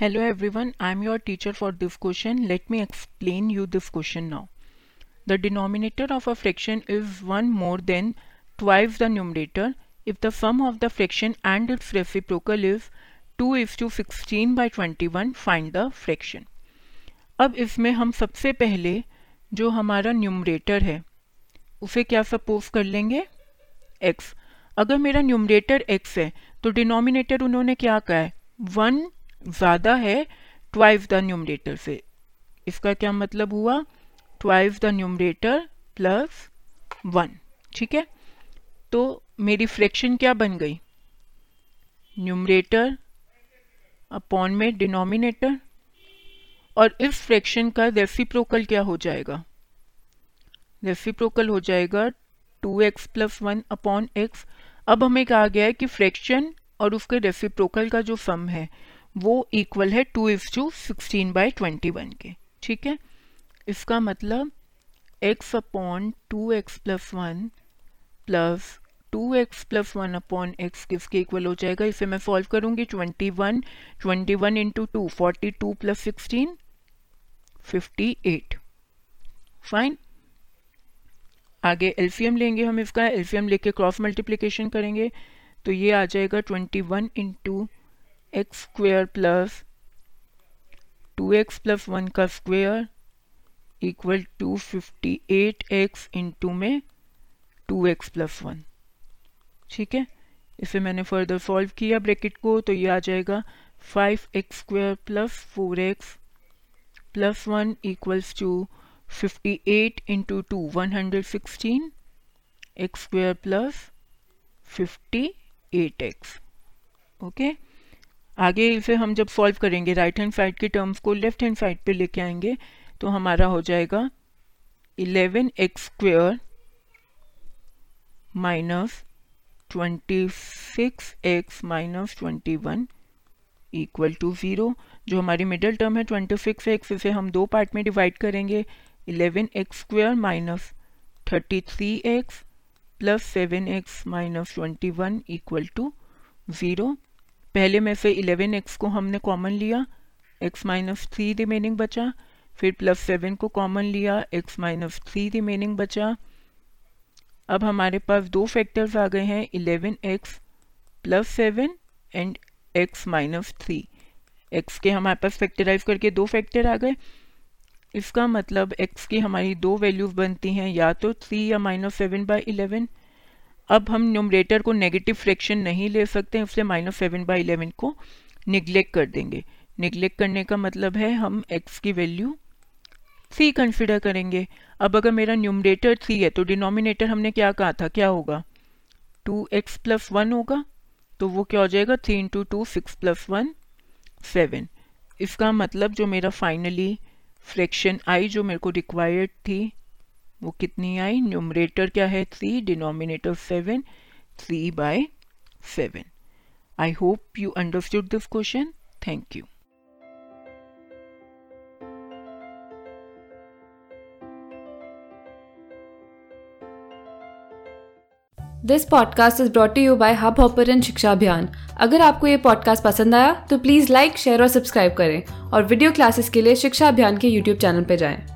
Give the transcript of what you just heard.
Hello everyone I am your teacher for this question let me explain you this question now the denominator of a fraction is one more than twice the numerator if the sum of the fraction and its reciprocal is two is two sixteen by twenty one find the fraction अब इसमें हम सबसे पहले जो हमारा numerator है, उसे क्या सपोज़ कर लेंगे? एक्स अगर मेरा न्यूमरेटर एक्स है तो डिनोमिनेटर उन्होंने क्या कहा है? वन ज़्यादा है ट्वाइस द न्यूमरेटर से। इसका क्या मतलब हुआ? Twice the numerator plus one ठीक है? तो मेरी फ्रैक्शन क्या बन गई? न्यूमरेटर अपॉन में डिनोमिनेटर और इस फ्रैक्शन का रेसिप्रोकल क्या हो जाएगा? रेसिप्रोकल हो जाएगा two x plus one upon x अब हमें कहा गया है कि फ्रैक्शन और उसके रेसिप्रोकल का जो सम है वो इक्वल है to is two sixteen by twenty one के। ठीक है? इसका मतलब x upon two x plus one plus two x plus one upon x किसके इक्वल हो जाएगा? इसे मैं सॉल्व करूँगी twenty one twenty one into two forty two plus sixteen fifty eight fine आगे एल्सियम लेंगे हम इसका। एल्सियम लेके क्रॉस मल्टीप्लिकेशन करेंगे। तो ये आ जाएगा twenty one into x square plus two x plus one का square equal to fifty eight x into में टू एक्स प्लस वन ठीक है? इसे मैंने फर्दर सॉल्व किया ब्रैकेट को तो ये आ जाएगा five x square plus four x plus one equals to fifty eight into two one hundred sixteen x square plus fifty eight x okay आगे इसे हम जब सॉल्व करेंगे राइट हैंड साइड के टर्म्स को लेफ़्ट हैंड साइड पे लेके आएँगे तो हमारा हो जाएगा eleven x square minus twenty six x minus twenty one equal to zero जो हमारी मिडल टर्म है ट्वेंटी सिक्स एक्स इसे हम दो पार्ट में डिवाइड करेंगे eleven x square minus thirty three x plus seven x minus twenty one equal to zero पहले में से 11x को हमने कॉमन लिया, एक्स माइनस थ्री रिमेनिंग बचा, फिर प्लस सेवन को कॉमन लिया, एक्स माइनस थ्री रिमेनिंग बचा। अब हमारे पास दो फैक्टर्स आ गए हैं 11x plus seven and x minus three. X के हमारे पास फैक्टराइज करके दो फैक्टर आ गए। इसका मतलब एक्स की हमारी दो वैल्यूज़ बनती हैं, या तो थ्री या माइनस सेवन बाई इलेवन। अब हम न्यूमरेटर को नेगेटिव फ्रैक्शन नहीं ले सकते, इसलिए माइनस सेवन बाई इलेवन को निगलेक्ट कर देंगे। निगलेक्ट करने का मतलब है हम एक्स की वैल्यू थ्री कंसिडर करेंगे। अब अगर मेरा न्यूमरेटर थ्री है तो डिनोमिनेटर हमने क्या कहा था? क्या होगा? टू एक्स प्लस वन होगा तो वो क्या हो जाएगा? Three into two six plus one seven इसका मतलब जो मेरा फाइनली फ्रैक्शन आई जो मेरे को रिक्वायर्ड थी वो कितनी आई? न्यूमरेटर क्या है? Three denominator seven three by seven I hope you understood this question thank you this podcast is brought you by Hubhopper Shiksha Abhiyan अगर आपको ये पॉडकास्ट पसंद आया तो प्लीज़ लाइक शेयर और सब्सक्राइब करें और वीडियो क्लासेस के लिए शिक्षा अभियान के यूट्यूब चैनल पर जाएँ।